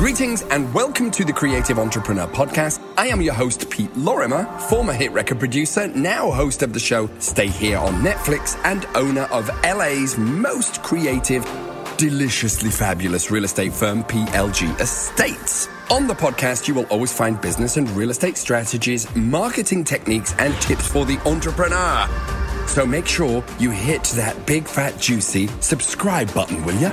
Greetings and welcome to the Creative Entrepreneur Podcast. I am your host, Pete Lorimer, former hit record producer, now host of the show Stay Here on Netflix, and owner of LA's most creative, deliciously fabulous real estate firm, PLG Estates. On the podcast, you will always find business and real estate strategies, marketing techniques, and tips for the entrepreneur. So make sure you hit that big fat juicy subscribe button, will ya?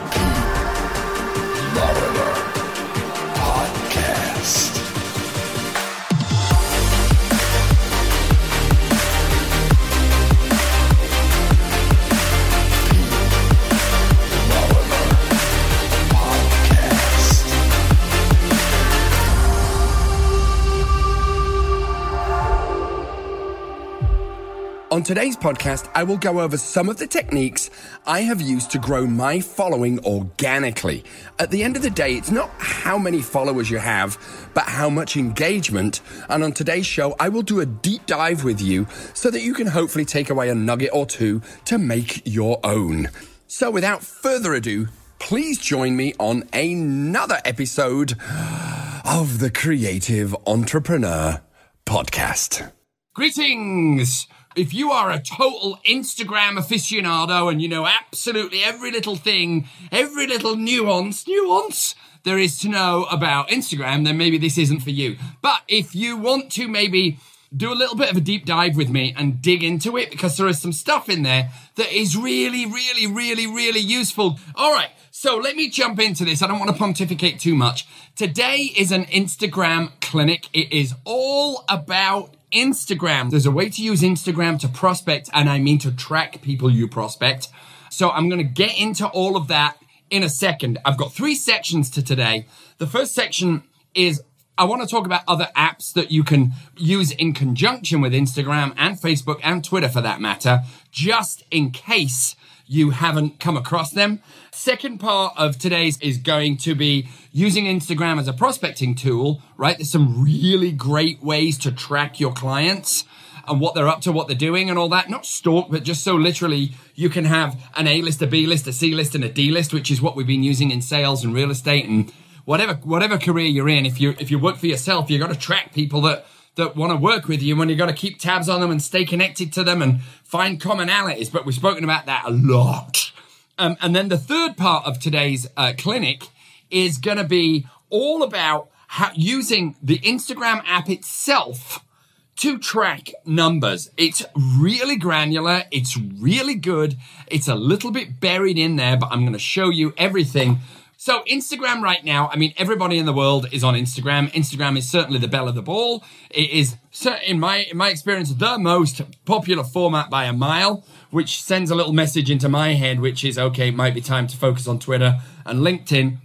Today's podcast, I will go over some of the techniques I have used to grow my following organically. At the end of the day, it's not how many followers you have, but how much engagement. And on today's show, I will do a deep dive with you so that you can hopefully take away a nugget or two to make your own. So without further ado, please join me on another episode of the Creative Entrepreneur Podcast. Greetings! If you are a total Instagram aficionado and you know absolutely every little thing, every little nuance, nuance there is to know about Instagram, then maybe this isn't for you. But if you want to maybe do a little bit of a deep dive with me and dig into it because there is some stuff in there that is really, really, really, really useful. All right. So let me jump into this. I don't want to pontificate too much. Today is an Instagram clinic. It is all about Instagram. There's a way to use Instagram to prospect, and I mean to track people you prospect. So I'm going to get into all of that in a second. I've got three sections to today. The first section is I want to talk about other apps that you can use in conjunction with Instagram and Facebook and Twitter for that matter, just in case you haven't come across them. Second part of today's is going to be using Instagram as a prospecting tool, right? There's some really great ways to track your clients and what they're up to, what they're doing and all that. Not stalk, but just so literally you can have an A list, a B list, a C list and a D list, which is what we've been using in sales and real estate and whatever, whatever career you're in. If you, if you work for yourself, you've got to track people that that want to work with you and you've got to keep tabs on them and stay connected to them and find commonalities. But we've spoken about that a lot. Um, and then the third part of today's uh, clinic is going to be all about how, using the Instagram app itself to track numbers. It's really granular. It's really good. It's a little bit buried in there, but I'm going to show you everything so Instagram right now, I mean, everybody in the world is on Instagram. Instagram is certainly the belle of the ball. It is, in my in my experience, the most popular format by a mile, which sends a little message into my head, which is okay, it might be time to focus on Twitter and LinkedIn.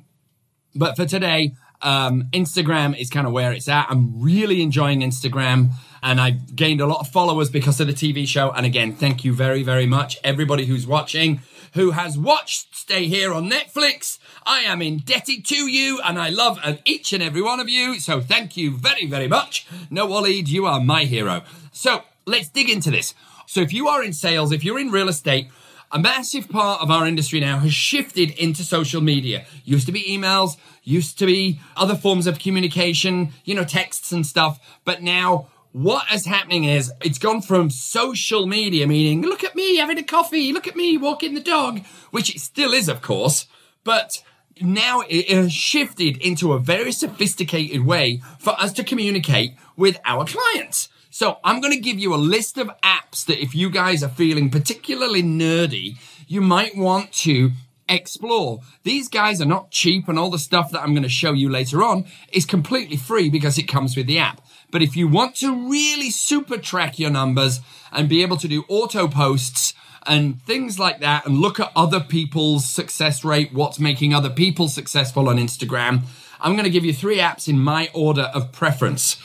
But for today, um, Instagram is kind of where it's at. I'm really enjoying Instagram and I've gained a lot of followers because of the TV show. And again, thank you very, very much. Everybody who's watching, who has watched Stay Here on Netflix. I am indebted to you and I love each and every one of you. So thank you very, very much. No, Waleed, you are my hero. So let's dig into this. So if you are in sales, if you're in real estate, a massive part of our industry now has shifted into social media. Used to be emails, used to be other forms of communication, you know, texts and stuff. But now what is happening is it's gone from social media, meaning, look at me having a coffee, look at me walking the dog, which it still is, of course, but now it has shifted into a very sophisticated way for us to communicate with our clients. So I'm going to give you a list of apps that if you guys are feeling particularly nerdy, you might want to explore. These guys are not cheap and all the stuff that I'm going to show you later on is completely free because it comes with the app. But if you want to really super track your numbers and be able to do auto posts and things like that and look at other people's success rate, what's making other people successful on Instagram, I'm going to give you three apps in my order of preference.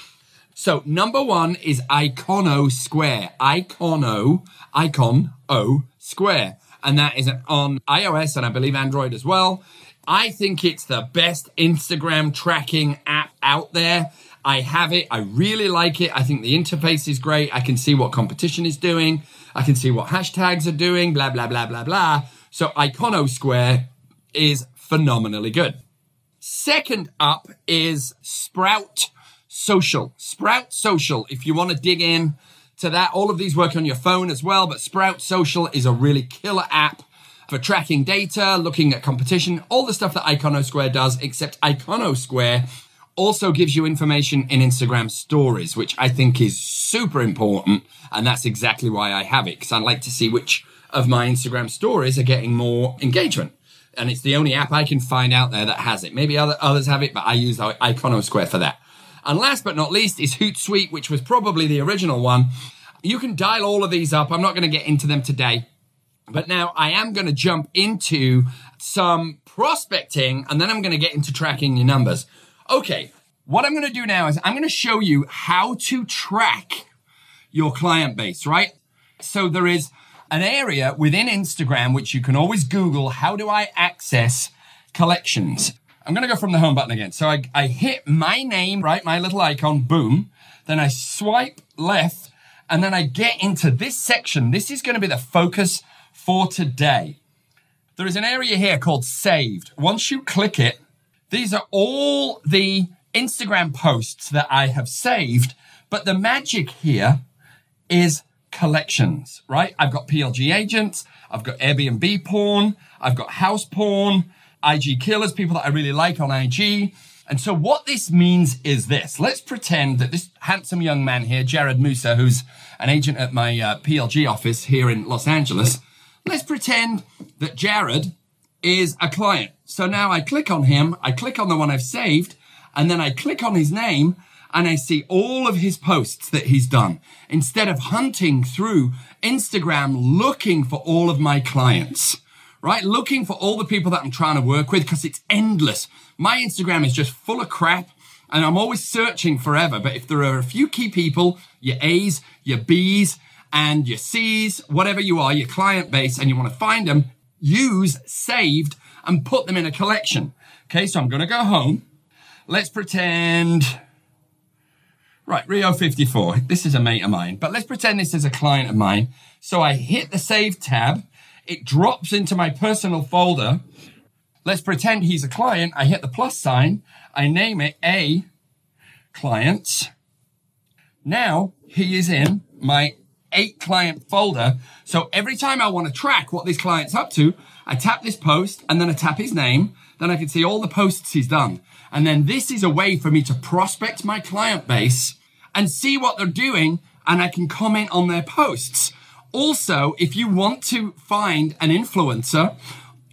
So number one is Iconosquare. Icono, Icon O Square. And that is on iOS and I believe Android as well. I think it's the best Instagram tracking app out there. I have it. I really like it. I think the interface is great. I can see what competition is doing. I can see what hashtags are doing, blah, blah, blah, blah, blah. So Iconosquare is phenomenally good. Second up is Sprout Social. Sprout Social, if you want to dig in to that, all of these work on your phone as well, but Sprout Social is a really killer app for tracking data, looking at competition, all the stuff that Iconosquare does, except Iconosquare also gives you information in Instagram stories, which I think is super important. And that's exactly why I have it, because I like to see which of my Instagram stories are getting more engagement. And it's the only app I can find out there that has it. Maybe other, others have it, but I use Iconosquare for that. And last but not least is Hootsuite, which was probably the original one. You can dial all of these up. I'm not going to get into them today. But now I am going to jump into some prospecting and then I'm going to get into tracking your numbers. Okay. What I'm going to do now is I'm going to show you how to track your client base, right? So there is an area within Instagram which you can always Google. How do I access collections? I'm going to go from the home button again. So I, I hit my name, right? My little icon, boom. Then I swipe left and then I get into this section. This is going to be the focus for today. There is an area here called saved. Once you click it, these are all the Instagram posts that I have saved. But the magic here is collections, right? I've got PLG agents. I've got Airbnb porn. I've got house porn, IG killers, people that I really like on IG. And so what this means is this. Let's pretend that this handsome young man here, Jared Musa, who's an agent at my uh, PLG office here in Los Angeles, Let's pretend that Jared is a client. So now I click on him, I click on the one I've saved, and then I click on his name and I see all of his posts that he's done instead of hunting through Instagram looking for all of my clients, right? Looking for all the people that I'm trying to work with because it's endless. My Instagram is just full of crap and I'm always searching forever. But if there are a few key people, your A's, your B's, and your C's, whatever you are, your client base, and you want to find them, use saved and put them in a collection. Okay, so I'm going to go home. Let's pretend. Right, Rio 54. This is a mate of mine, but let's pretend this is a client of mine. So I hit the save tab. It drops into my personal folder. Let's pretend he's a client. I hit the plus sign. I name it A clients. Now he is in my A client folder. So every time I want to track what this client's up to, I tap this post and then I tap his name. Then I can see all the posts he's done. And then this is a way for me to prospect my client base and see what they're doing and I can comment on their posts. Also, if you want to find an influencer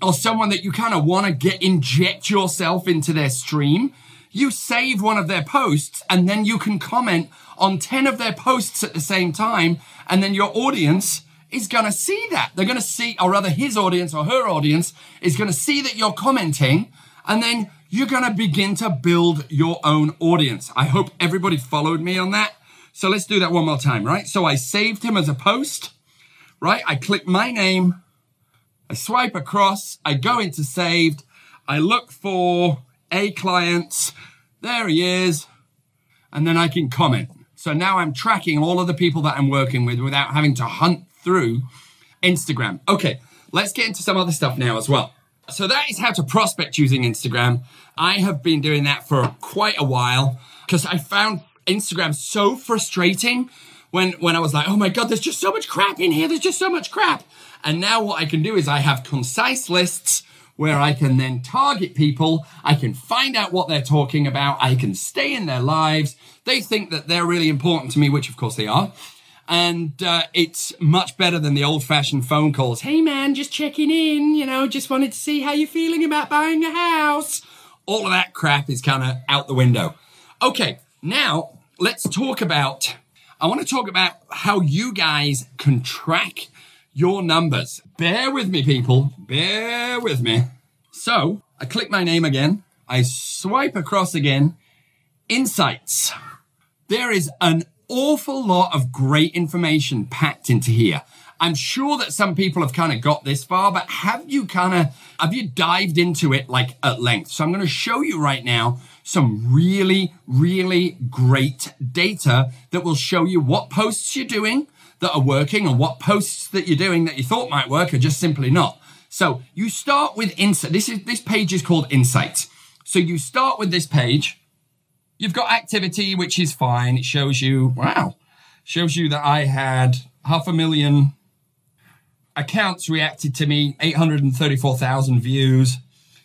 or someone that you kind of want to get inject yourself into their stream, you save one of their posts and then you can comment on 10 of their posts at the same time. And then your audience is going to see that. They're going to see, or rather his audience or her audience is going to see that you're commenting. And then you're going to begin to build your own audience. I hope everybody followed me on that. So let's do that one more time, right? So I saved him as a post, right? I click my name. I swipe across. I go into saved. I look for a client. There he is. And then I can comment. So now I'm tracking all of the people that I'm working with without having to hunt through Instagram. Okay, let's get into some other stuff now as well. So that is how to prospect using Instagram. I have been doing that for quite a while because I found Instagram so frustrating when, when I was like, oh my God, there's just so much crap in here. There's just so much crap. And now what I can do is I have concise lists where I can then target people. I can find out what they're talking about. I can stay in their lives. They think that they're really important to me, which of course they are. And uh, it's much better than the old fashioned phone calls. Hey man, just checking in, you know, just wanted to see how you're feeling about buying a house. All of that crap is kind of out the window. Okay, now let's talk about, I want to talk about how you guys can track your numbers. Bear with me, people. Bear with me. So I click my name again. I swipe across again. Insights. There is an awful lot of great information packed into here. I'm sure that some people have kind of got this far, but have you kind of, have you dived into it like at length? So I'm going to show you right now some really, really great data that will show you what posts you're doing, that are working and what posts that you're doing that you thought might work are just simply not. So you start with insight. This is, this page is called insight. So you start with this page. You've got activity, which is fine. It shows you, wow, shows you that I had half a million accounts reacted to me, 834,000 views.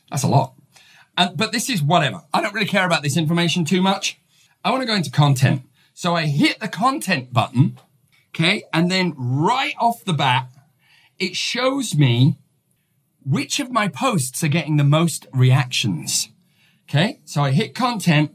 That's a lot. And, but this is whatever. I don't really care about this information too much. I want to go into content. So I hit the content button. Okay. And then right off the bat, it shows me which of my posts are getting the most reactions. Okay. So I hit content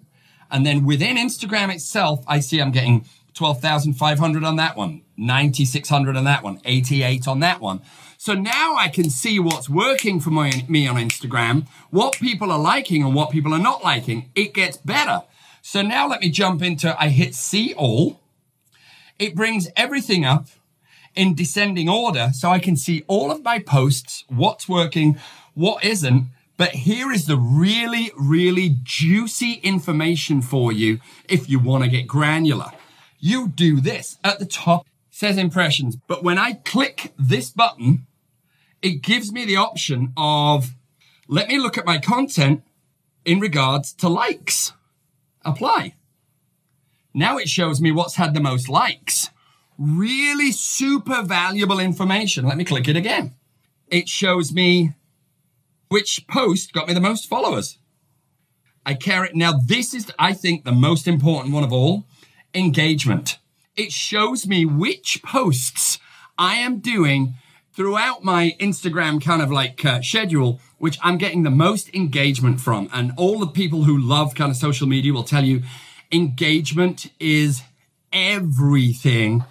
and then within Instagram itself, I see I'm getting 12,500 on that one, 9,600 on that one, 88 on that one. So now I can see what's working for my, me on Instagram, what people are liking and what people are not liking. It gets better. So now let me jump into, I hit see all. It brings everything up in descending order so I can see all of my posts, what's working, what isn't. But here is the really, really juicy information for you if you want to get granular. You do this at the top says impressions, but when I click this button, it gives me the option of let me look at my content in regards to likes. Apply. Now it shows me what's had the most likes. Really super valuable information. Let me click it again. It shows me which post got me the most followers. I care it. Now, this is, I think, the most important one of all engagement. It shows me which posts I am doing throughout my Instagram kind of like uh, schedule, which I'm getting the most engagement from. And all the people who love kind of social media will tell you engagement is everything.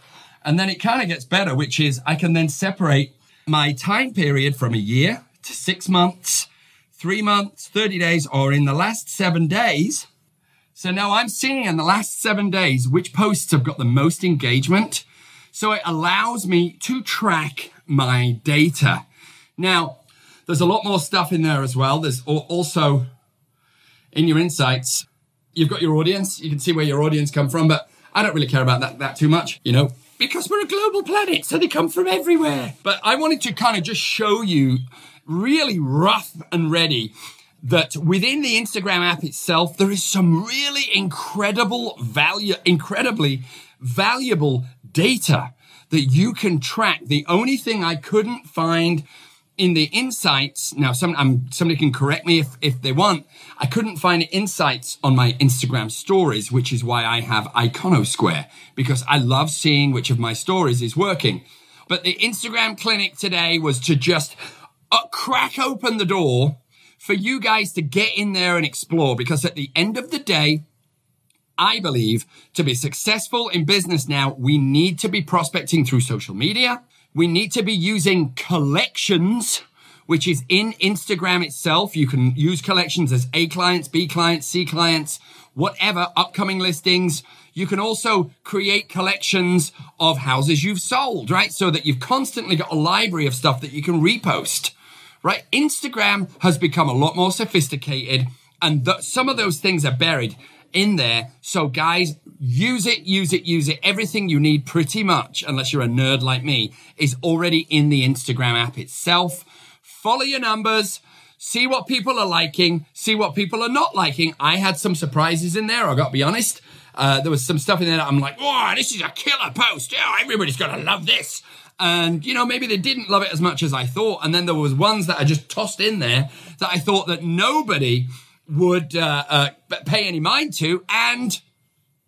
And then it kind of gets better, which is I can then separate my time period from a year to six months, three months, 30 days, or in the last seven days. So now I'm seeing in the last seven days which posts have got the most engagement. So it allows me to track my data. Now, there's a lot more stuff in there as well. There's also in your insights, you've got your audience. You can see where your audience come from, but I don't really care about that, that too much, you know, because we're a global planet. So they come from everywhere. But I wanted to kind of just show you really rough and ready that within the Instagram app itself, there is some really incredible value, incredibly valuable data that you can track. The only thing I couldn't find in the insights, now some, um, somebody can correct me if, if they want. I couldn't find insights on my Instagram stories, which is why I have Iconosquare because I love seeing which of my stories is working. But the Instagram clinic today was to just uh, crack open the door for you guys to get in there and explore because at the end of the day, I believe to be successful in business now, we need to be prospecting through social media. We need to be using collections, which is in Instagram itself. You can use collections as A clients, B clients, C clients, whatever, upcoming listings. You can also create collections of houses you've sold, right? So that you've constantly got a library of stuff that you can repost right? Instagram has become a lot more sophisticated and th- some of those things are buried in there. So guys, use it, use it, use it. Everything you need pretty much, unless you're a nerd like me, is already in the Instagram app itself. Follow your numbers. See what people are liking. See what people are not liking. I had some surprises in there. I got to be honest. Uh, there was some stuff in there that I'm like, oh, this is a killer post. Yeah, everybody's to love this and you know maybe they didn't love it as much as I thought. And then there was ones that I just tossed in there that I thought that nobody would uh, uh, pay any mind to, and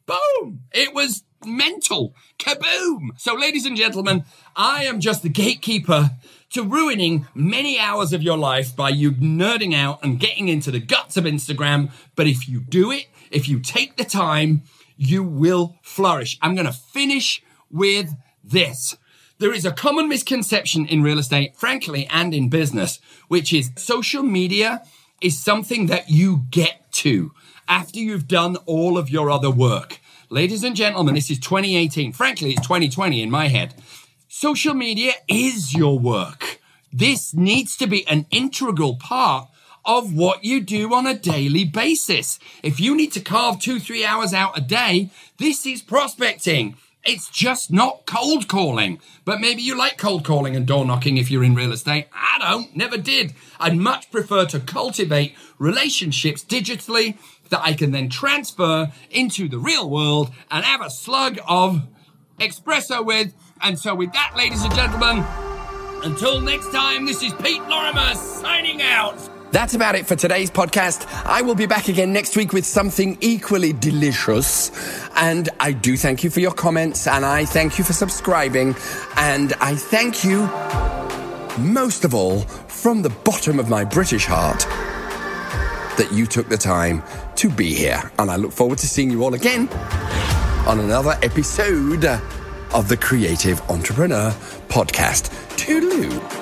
boom, it was mental, kaboom. So, ladies and gentlemen, I am just the gatekeeper to ruining many hours of your life by you nerding out and getting into the guts of Instagram. But if you do it, if you take the time, you will flourish. I'm going to finish with this. There is a common misconception in real estate, frankly, and in business, which is social media is something that you get to after you've done all of your other work. Ladies and gentlemen, this is 2018. Frankly, it's 2020 in my head. Social media is your work. This needs to be an integral part of what you do on a daily basis. If you need to carve two, three hours out a day, this is prospecting. It's just not cold calling. But maybe you like cold calling and door knocking if you're in real estate. I don't, never did. I'd much prefer to cultivate relationships digitally that I can then transfer into the real world and have a slug of espresso with. And so with that, ladies and gentlemen, until next time, this is Pete Lorimer signing out. That's about it for today's podcast. I will be back again next week with something equally delicious. And I do thank you for your comments and I thank you for subscribing. And I thank you most of all from the bottom of my British heart that you took the time to be here. And I look forward to seeing you all again on another episode of the Creative Entrepreneur Podcast. Toodaloo.